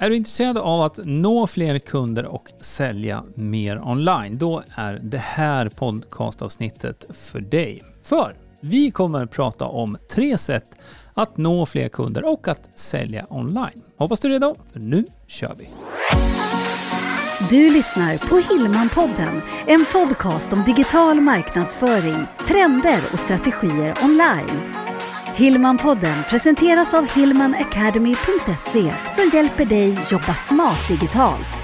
Är du intresserad av att nå fler kunder och sälja mer online? Då är det här podcastavsnittet för dig. För vi kommer att prata om tre sätt att nå fler kunder och att sälja online. Hoppas du är redo, för nu kör vi! Du lyssnar på Hillmanpodden, en podcast om digital marknadsföring, trender och strategier online. Hillmanpodden presenteras av hillmanacademy.se som hjälper dig jobba smart digitalt.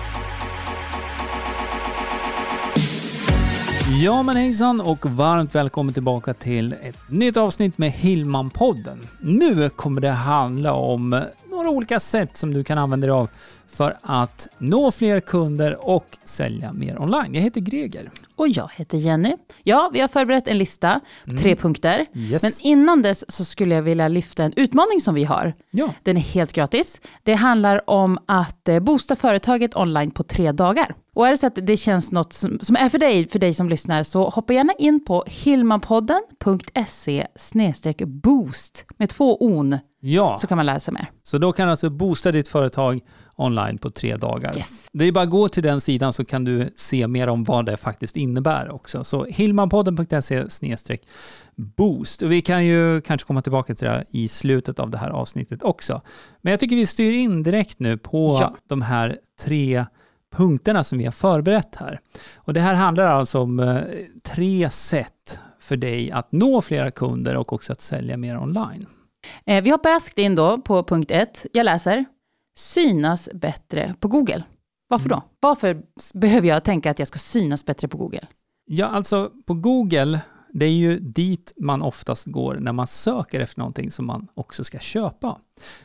Ja men hejsan och varmt välkommen tillbaka till ett nytt avsnitt med Hillmanpodden. Nu kommer det handla om några olika sätt som du kan använda dig av för att nå fler kunder och sälja mer online. Jag heter Greger. Och jag heter Jenny. Ja, vi har förberett en lista, mm. tre punkter. Yes. Men innan dess så skulle jag vilja lyfta en utmaning som vi har. Ja. Den är helt gratis. Det handlar om att eh, boosta företaget online på tre dagar. Och är det så att det känns något som, som är för dig, för dig som lyssnar, så hoppa gärna in på hillmanpodden.se boost med två on. Ja. Så kan man läsa mer. Så då kan du alltså boosta ditt företag online på tre dagar. Yes. Det är bara att gå till den sidan så kan du se mer om vad det faktiskt innebär också. Så hillmanpodden.se boost. Vi kan ju kanske komma tillbaka till det här i slutet av det här avsnittet också. Men jag tycker vi styr in direkt nu på ja. de här tre punkterna som vi har förberett här. Och det här handlar alltså om eh, tre sätt för dig att nå flera kunder och också att sälja mer online. Eh, vi hoppar raskt in då på punkt ett. Jag läser synas bättre på Google. Varför då? Varför behöver jag tänka att jag ska synas bättre på Google? Ja, alltså på Google, det är ju dit man oftast går när man söker efter någonting som man också ska köpa.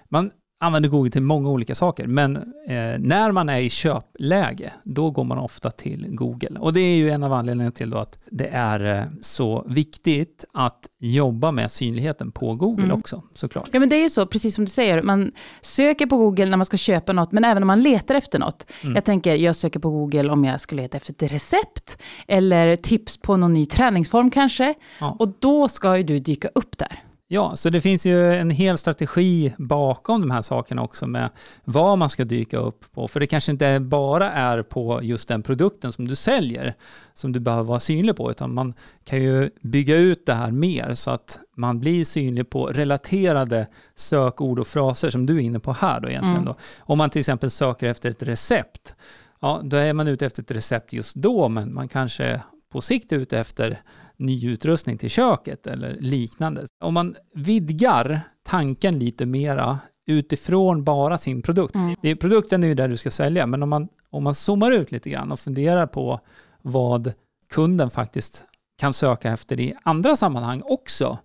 Man använder Google till många olika saker, men eh, när man är i köpläge, då går man ofta till Google. Och det är ju en av anledningarna till att det är eh, så viktigt att jobba med synligheten på Google mm. också, såklart. Ja, men det är ju så, precis som du säger, man söker på Google när man ska köpa något, men även om man letar efter något. Mm. Jag tänker, jag söker på Google om jag ska leta efter ett recept, eller tips på någon ny träningsform kanske. Ja. Och då ska ju du dyka upp där. Ja, så det finns ju en hel strategi bakom de här sakerna också med vad man ska dyka upp på. För det kanske inte bara är på just den produkten som du säljer som du behöver vara synlig på, utan man kan ju bygga ut det här mer så att man blir synlig på relaterade sökord och fraser som du är inne på här då egentligen. Mm. Då. Om man till exempel söker efter ett recept, ja, då är man ute efter ett recept just då, men man kanske på sikt är ute efter ny utrustning till köket eller liknande. Om man vidgar tanken lite mera utifrån bara sin produkt. Mm. Produkten är ju där du ska sälja, men om man, om man zoomar ut lite grann och funderar på vad kunden faktiskt kan söka efter i andra sammanhang också,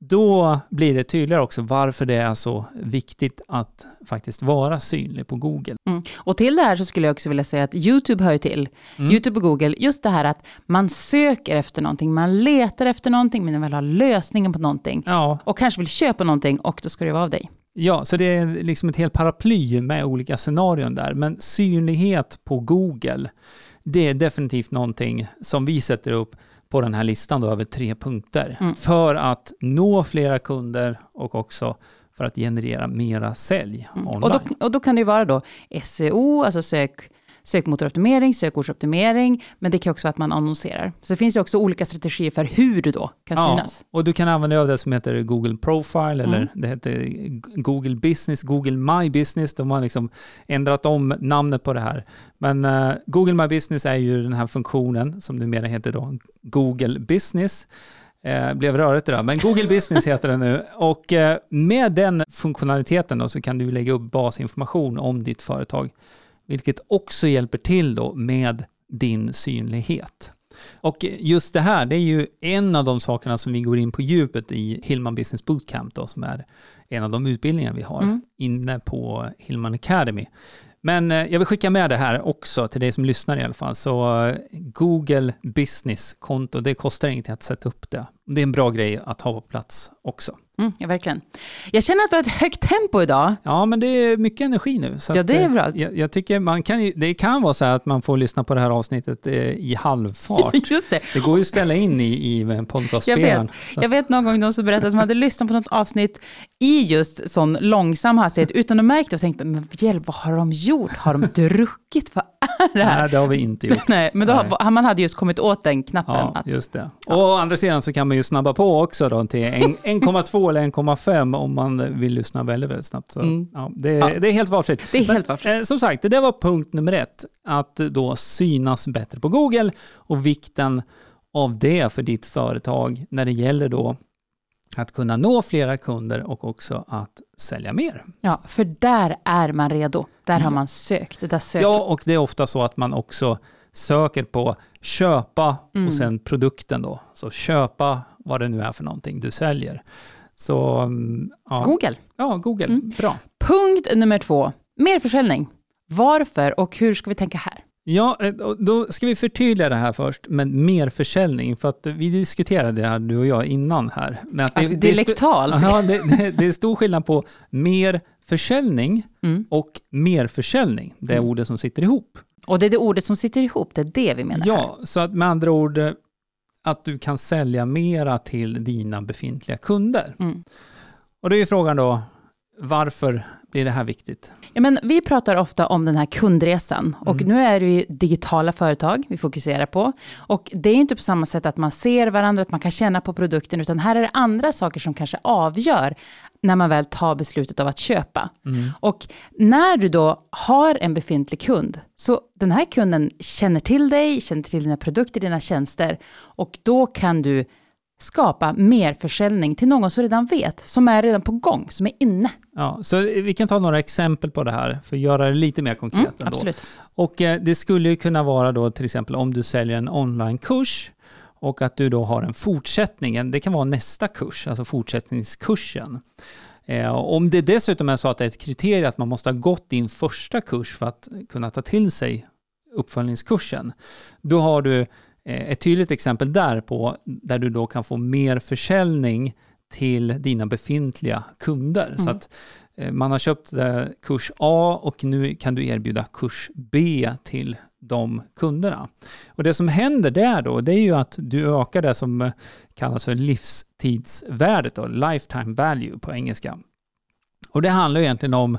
då blir det tydligare också varför det är så viktigt att faktiskt vara synlig på Google. Mm. Och till det här så skulle jag också vilja säga att YouTube hör till. Mm. YouTube och Google, just det här att man söker efter någonting, man letar efter någonting, men man vill ha lösningen på någonting. Ja. Och kanske vill köpa någonting och då ska det vara av dig. Ja, så det är liksom ett helt paraply med olika scenarion där. Men synlighet på Google, det är definitivt någonting som vi sätter upp på den här listan då över tre punkter. Mm. För att nå flera kunder och också för att generera mera sälj mm. online. Och då, och då kan det ju vara då SEO, alltså sök sökmotoroptimering, sökordsoptimering, men det kan också vara att man annonserar. Så det finns ju också olika strategier för hur du då kan ja, synas. Och du kan använda dig av det som heter Google Profile, eller mm. det heter Google Business, Google My Business. De har liksom ändrat om namnet på det här. Men uh, Google My Business är ju den här funktionen som numera heter då Google Business. Eh, blev rörigt det där, men Google Business heter det nu. Och eh, med den funktionaliteten då, så kan du lägga upp basinformation om ditt företag vilket också hjälper till då med din synlighet. Och just det här, det är ju en av de sakerna som vi går in på djupet i Hillman Business Bootcamp då, som är en av de utbildningar vi har mm. inne på Hillman Academy. Men eh, jag vill skicka med det här också till dig som lyssnar i alla fall. Så eh, Google Business-konto, det kostar ingenting att sätta upp det. det är en bra grej att ha på plats också. Mm, ja, verkligen. Jag känner att vi har ett högt tempo idag. Ja, men det är mycket energi nu. ja, det är att, bra. Jag, jag, tycker man kan, det kan vara så här att man får lyssna på det här avsnittet eh, i halvfart. Just det. det går ju att ställa in i, i podcastspelaren. Jag vet, jag vet någon gång någon som berättade att de hade lyssnat på något avsnitt i just sån långsam hastighet utan att märka det och tänkt, men hjälp, vad har de gjort? Har de druckit? Vad är det här? Nej, det har vi inte gjort. Nej, men då, Nej. man hade just kommit åt den knappen. Ja, att, just det. Ja. Och å andra sidan så kan man ju snabba på också då till 1,2 eller 1,5 om man vill lyssna väldigt, väldigt snabbt. Så, mm. ja, det, ja. det, är helt valfritt. Det är helt valfritt. Eh, som sagt, det var punkt nummer ett. Att då synas bättre på Google och vikten av det för ditt företag när det gäller då att kunna nå flera kunder och också att sälja mer. Ja, för där är man redo. Där har man sökt. Där söker. Ja, och det är ofta så att man också söker på köpa mm. och sen produkten då. Så köpa vad det nu är för någonting du säljer. Så, mm, ja. Google. Ja, Google. Mm. Bra. Punkt nummer två. Merförsäljning. Varför och hur ska vi tänka här? Ja, eh, då ska vi förtydliga det här först med merförsäljning. För att vi diskuterade det här, du och jag, innan här. Men att det, Dialektalt. Det är, ja, det, det, det är stor skillnad på merförsäljning mm. och merförsäljning. Det är mm. ordet som sitter ihop. Och det är det ordet som sitter ihop, det är det vi menar Ja, här. så att med andra ord att du kan sälja mera till dina befintliga kunder. Mm. Och det är ju frågan då, varför blir det här viktigt? Ja, men vi pratar ofta om den här kundresan och mm. nu är det ju digitala företag vi fokuserar på. Och det är inte på samma sätt att man ser varandra, att man kan känna på produkten, utan här är det andra saker som kanske avgör när man väl tar beslutet av att köpa. Mm. Och när du då har en befintlig kund, så den här kunden känner till dig, känner till dina produkter, dina tjänster, och då kan du skapa mer försäljning till någon som redan vet, som är redan på gång, som är inne. Ja, så vi kan ta några exempel på det här för att göra det lite mer konkret. Mm, ändå. Absolut. Och eh, det skulle ju kunna vara då till exempel om du säljer en onlinekurs och att du då har en fortsättning, det kan vara nästa kurs, alltså fortsättningskursen. Eh, om det dessutom är så att det är ett kriterium att man måste ha gått din första kurs för att kunna ta till sig uppföljningskursen, då har du ett tydligt exempel där på där du då kan få mer försäljning till dina befintliga kunder. Mm. Så att eh, man har köpt eh, kurs A och nu kan du erbjuda kurs B till de kunderna. Och det som händer där då, det är ju att du ökar det som kallas för livstidsvärdet, då, lifetime value på engelska. Och det handlar egentligen om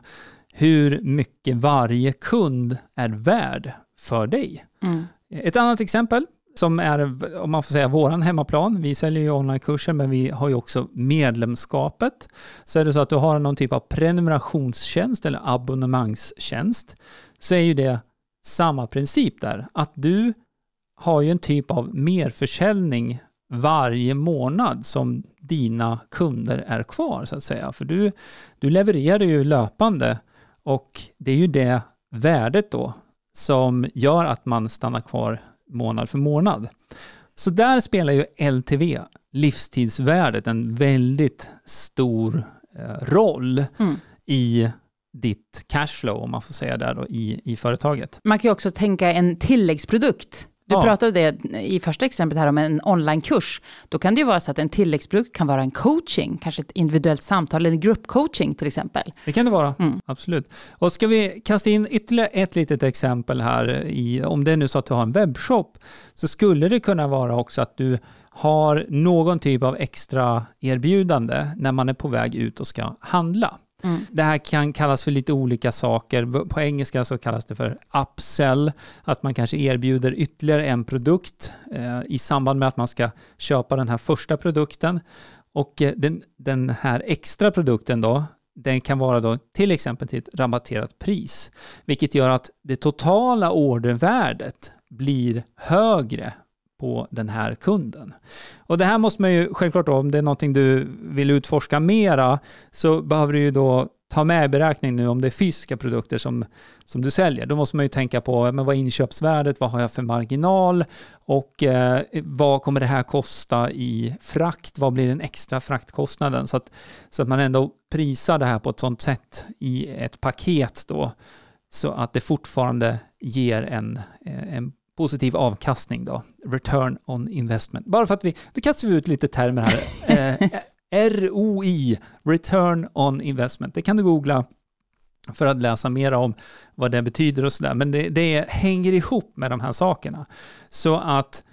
hur mycket varje kund är värd för dig. Mm. Ett annat exempel som är, om man får säga, våran hemmaplan. Vi säljer ju onlinekurser, men vi har ju också medlemskapet. Så är det så att du har någon typ av prenumerationstjänst eller abonnemangstjänst, så är ju det samma princip där. Att du har ju en typ av merförsäljning varje månad som dina kunder är kvar, så att säga. För du, du levererar ju löpande och det är ju det värdet då som gör att man stannar kvar månad för månad. Så där spelar ju LTV, livstidsvärdet, en väldigt stor eh, roll mm. i ditt cashflow, om man får säga där då, i, i företaget. Man kan ju också tänka en tilläggsprodukt du ja. pratade det i första exemplet här om en onlinekurs. Då kan det ju vara så att en tilläggsprodukt kan vara en coaching, kanske ett individuellt samtal eller gruppcoaching till exempel. Det kan det vara, mm. absolut. Och ska vi kasta in ytterligare ett litet exempel här, i, om det är nu så att du har en webbshop, så skulle det kunna vara också att du har någon typ av extra erbjudande när man är på väg ut och ska handla. Mm. Det här kan kallas för lite olika saker. På engelska så kallas det för upsell, att man kanske erbjuder ytterligare en produkt eh, i samband med att man ska köpa den här första produkten. Och eh, den, den här extra produkten då, den kan vara då till exempel till ett rabatterat pris, vilket gör att det totala ordervärdet blir högre på den här kunden. Och det här måste man ju självklart då, om det är någonting du vill utforska mera, så behöver du ju då ta med i beräkning nu om det är fysiska produkter som, som du säljer. Då måste man ju tänka på men vad är inköpsvärdet, vad har jag för marginal och eh, vad kommer det här kosta i frakt, vad blir den extra fraktkostnaden? Så att, så att man ändå prisar det här på ett sånt sätt i ett paket då, så att det fortfarande ger en, eh, en positiv avkastning då, return on investment. Bara för att vi, då kastar vi ut lite termer här. Eh, ROI, return on investment. Det kan du googla för att läsa mer om vad det betyder och sådär. Men det, det hänger ihop med de här sakerna. Så att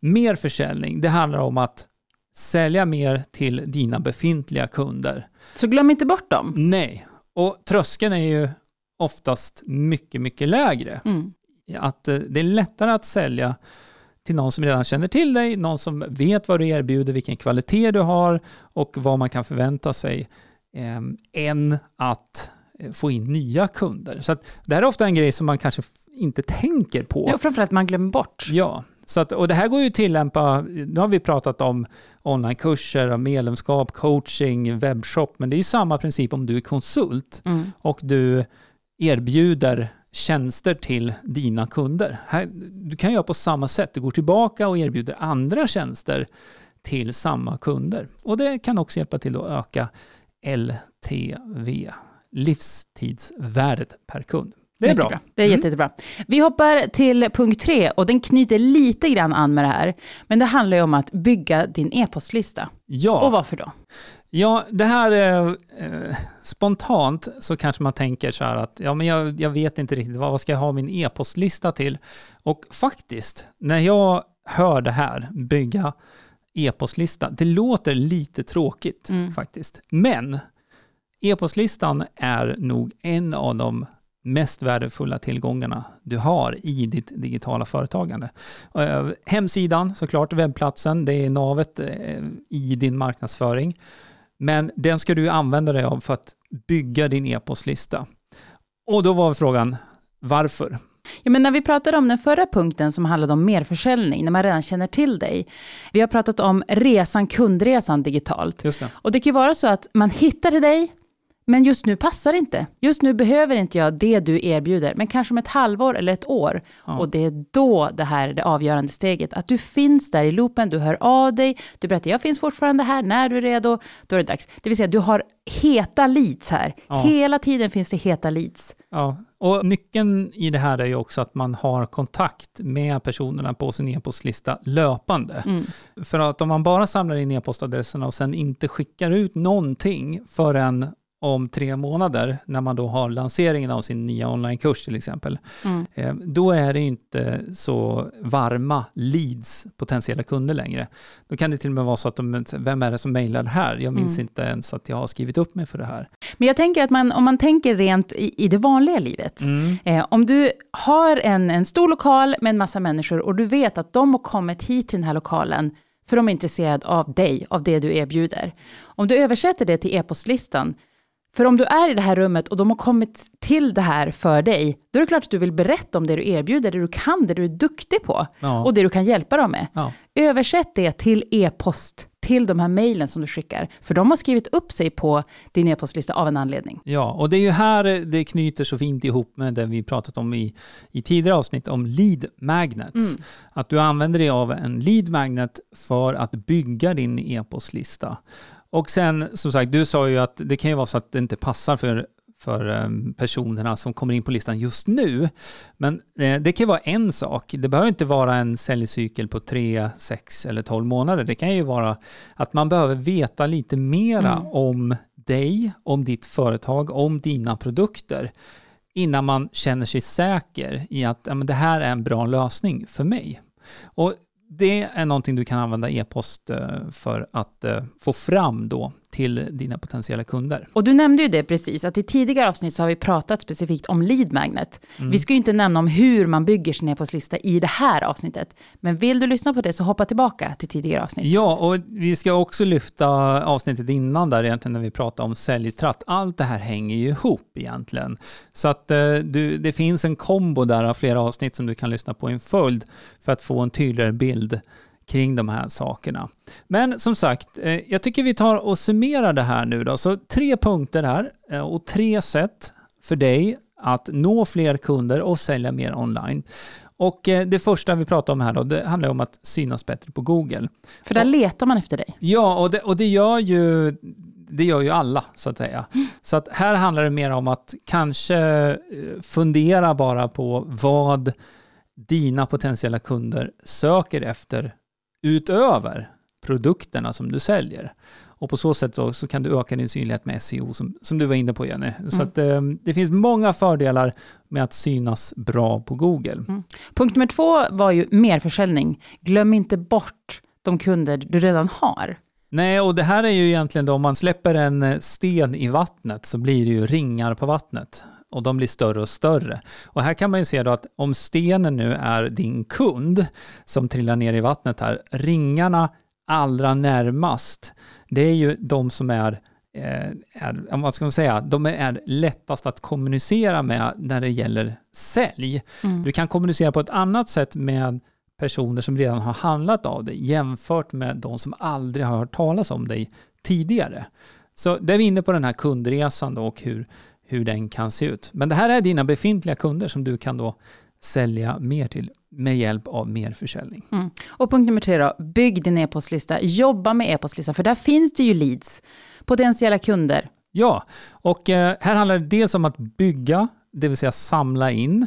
mer försäljning, det handlar om att sälja mer till dina befintliga kunder. Så glöm inte bort dem. Nej, och tröskeln är ju oftast mycket, mycket lägre. Mm. Att eh, det är lättare att sälja till någon som redan känner till dig, någon som vet vad du erbjuder, vilken kvalitet du har och vad man kan förvänta sig, eh, än att eh, få in nya kunder. Så att det här är ofta en grej som man kanske inte tänker på. Ja, framförallt man glömmer bort. Ja, så att, och det här går ju att tillämpa, nu har vi pratat om onlinekurser, medlemskap, coaching, webbshop, men det är ju samma princip om du är konsult Mm. och du erbjuder tjänster till dina kunder. Här, du kan göra på samma sätt, du går tillbaka och erbjuder andra tjänster till samma kunder. Och det kan också hjälpa till att öka LTV, livstidsvärdet per kund. Det är Mycket bra. Det är Mm. jätte, jättebra. Vi hoppar till punkt tre och den knyter lite grann an med det här. Men det handlar ju om att bygga din e-postlista. Ja. Och varför då? Ja, det här är eh, spontant så kanske man tänker så här att ja, men jag, jag vet inte riktigt vad, vad ska jag ha min e-postlista till? Och faktiskt, när jag hör det här, bygga e-postlista, det låter lite tråkigt Mm. faktiskt. Men e-postlistan är nog en av de mest värdefulla tillgångarna du har i ditt digitala företagande. Eh, hemsidan såklart, webbplatsen, det är navet eh, i din marknadsföring. Men den ska du använda dig av för att bygga din e-postlista. Och då var frågan, varför? Ja, men när vi pratade om den förra punkten som handlade om merförsäljning, när man redan känner till dig. Vi har pratat om resan, kundresan digitalt. Just det. Och det kan ju vara så att man hittar till dig, men just nu passar det inte. Just nu behöver inte jag det du erbjuder, men kanske om ett halvår eller ett år. Ja. Och det är då det här är det avgörande steget. Att du finns där i loopen, du hör av dig, du berättar jag finns fortfarande här, när du är redo, då är det dags. Det vill säga du har heta leads här. Ja. Hela tiden finns det heta leads. Ja, och nyckeln i det här är ju också att man har kontakt med personerna på sin e-postlista löpande. Mm. För att om man bara samlar in e-postadresserna och sen inte skickar ut någonting förrän om tre månader, när man då har lanseringen av sin nya onlinekurs till exempel, Mm. eh, då är det inte så varma leads, potentiella kunder längre. Då kan det till och med vara så att de, vem är det som mejlar det här? Jag minns Mm. inte ens att jag har skrivit upp mig för det här. Men jag tänker att man, om man tänker rent i, i det vanliga livet. Mm. Eh, om du har en, en stor lokal med en massa människor och du vet att de har kommit hit till den här lokalen för de är intresserade av dig, av det du erbjuder. Om du översätter det till e-postlistan, för om du är i det här rummet och de har kommit till det här för dig, då är det klart att du vill berätta om det du erbjuder, det du kan, det du är duktig på Ja. och det du kan hjälpa dem med. Ja. Översätt det till e-post, till de här mejlen som du skickar, för de har skrivit upp sig på din e-postlista av en anledning. Ja, och det är ju här det knyter så fint ihop med det vi pratat om i, i tidigare avsnitt om lead magnets. Mm. Att du använder dig av en lead magnet för att bygga din e-postlista. Och sen, som sagt, du sa ju att det kan ju vara så att det inte passar för för em, personerna som kommer in på listan just nu. Men eh, det kan ju vara en sak. Det behöver inte vara en säljcykel på 3, 6 eller 12 månader. Det kan ju vara att man behöver veta lite mera Mm. om dig, om ditt företag, om dina produkter innan man känner sig säker i att ja, men det här är en bra lösning för mig. Och det är någonting du kan använda e-post eh, för att eh, få fram då till dina potentiella kunder. Och du nämnde ju det precis, att i tidigare avsnitt så har vi pratat specifikt om lead magnet. Mm. Vi ska ju inte nämna om hur man bygger sin e-postlista i det här avsnittet. Men vill du lyssna på det så hoppa tillbaka till tidigare avsnitt. Ja, och vi ska också lyfta avsnittet innan där egentligen när vi pratar om säljtratt. Allt det här hänger ju ihop egentligen. Så att eh, du, det finns en kombo där av flera avsnitt som du kan lyssna på i en följd för att få en tydligare bild kring de här sakerna. Men som sagt, eh, jag tycker vi tar och summerar det här nu då. Så tre punkter här eh, och tre sätt för dig att nå fler kunder och sälja mer online. Och eh, det första vi pratar om här då, det handlar om att synas bättre på Google. För där letar man efter dig. Ja, och det, och det gör ju det gör ju alla så att säga. Så att här handlar det mer om att kanske fundera bara på vad dina potentiella kunder söker efter utöver produkterna som du säljer. Och på så sätt så, så kan du öka din synlighet med SEO som, som du var inne på Jenny. Mm. Så att, eh, det finns många fördelar med att synas bra på Google. Mm. Punkt nummer två var ju merförsäljning. Glöm inte bort de kunder du redan har. Nej, och det här är ju egentligen då om man släpper en eh, sten i vattnet så blir det ju ringar på vattnet och de blir större och större. Och här kan man ju se då att om stenen nu är din kund som trillar ner i vattnet här, ringarna allra närmast, det är ju de som är eh, är, vad ska man säga, de är lättast att kommunicera med när det gäller sälj. Mm. Du kan kommunicera på ett annat sätt med personer som redan har handlat av dig jämfört med de som aldrig har hört talas om dig tidigare. Så där är vi inne på den här kundresan då och hur, hur den kan se ut. Men det här är dina befintliga kunder som du kan då sälja mer till med hjälp av mer försäljning. Mm. Och punkt nummer tre då, bygg din e-postlista. Jobba med e-postlista, för där finns det ju leads, potentiella kunder. Ja, och eh, här handlar det dels om att bygga, det vill säga samla in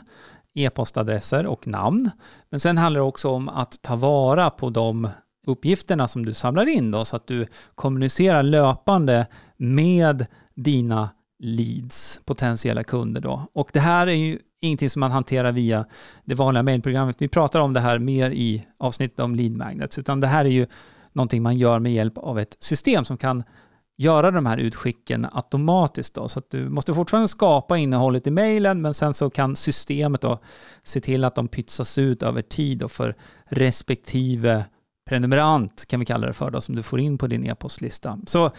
e-postadresser och namn. Men sen handlar det också om att ta vara på de uppgifterna som du samlar in då, så att du kommunicerar löpande med dina leads, potentiella kunder då. Och det här är ju ingenting som man hanterar via det vanliga mejlprogrammet. Vi pratar om det här mer i avsnittet om lead magnets, utan det här är ju någonting man gör med hjälp av ett system som kan göra de här utskicken automatiskt. Då, så att du måste fortfarande skapa innehållet i mejlen, men sen så kan systemet då se till att de pytsas ut över tid och för respektive prenumerant, kan vi kalla det för, då, som du får in på din e-postlista. Så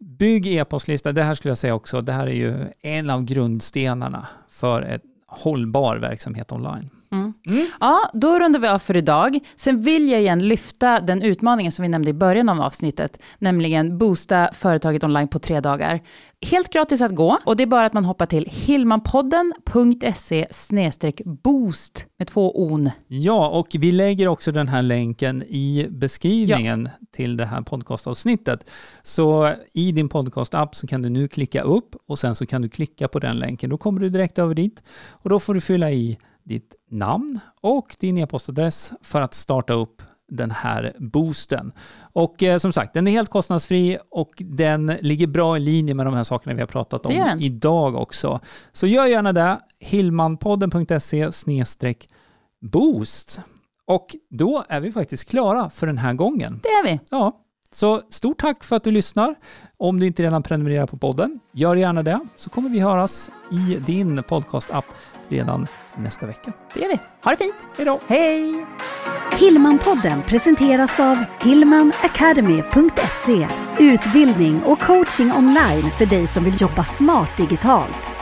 bygg e-postlista, det här skulle jag säga också, det här är ju en av grundstenarna för en hållbar verksamhet online. Mm. Mm. Ja, då rundar vi av för idag. Sen vill jag igen lyfta den utmaningen som vi nämnde i början av avsnittet, nämligen boosta företaget online på tre dagar. Helt gratis att gå och det är bara att man hoppar till hilmanpodden.se boost med två on. Ja, och vi lägger också den här länken i beskrivningen ja. till det här podcastavsnittet. Så i din podcastapp så kan du nu klicka upp och sen så kan du klicka på den länken. Då kommer du direkt över dit och då får du fylla i ditt namn och din e-postadress för att starta upp den här boosten. Och eh, som sagt, den är helt kostnadsfri och den ligger bra i linje med de här sakerna vi har pratat om idag också. Så gör gärna det. Hillmanpodden.se boost. Och då är vi faktiskt klara för den här gången. Det är vi. Ja. Så stort tack för att du lyssnar. Om du inte redan prenumererar på podden, gör gärna det, så kommer vi höras i din podcast-app redan nästa vecka. Det gör vi. Ha det fint. Hej då. Hej. Hillmanpodden presenteras av hillmanacademy.se Utbildning och coaching online för dig som vill jobba smart digitalt.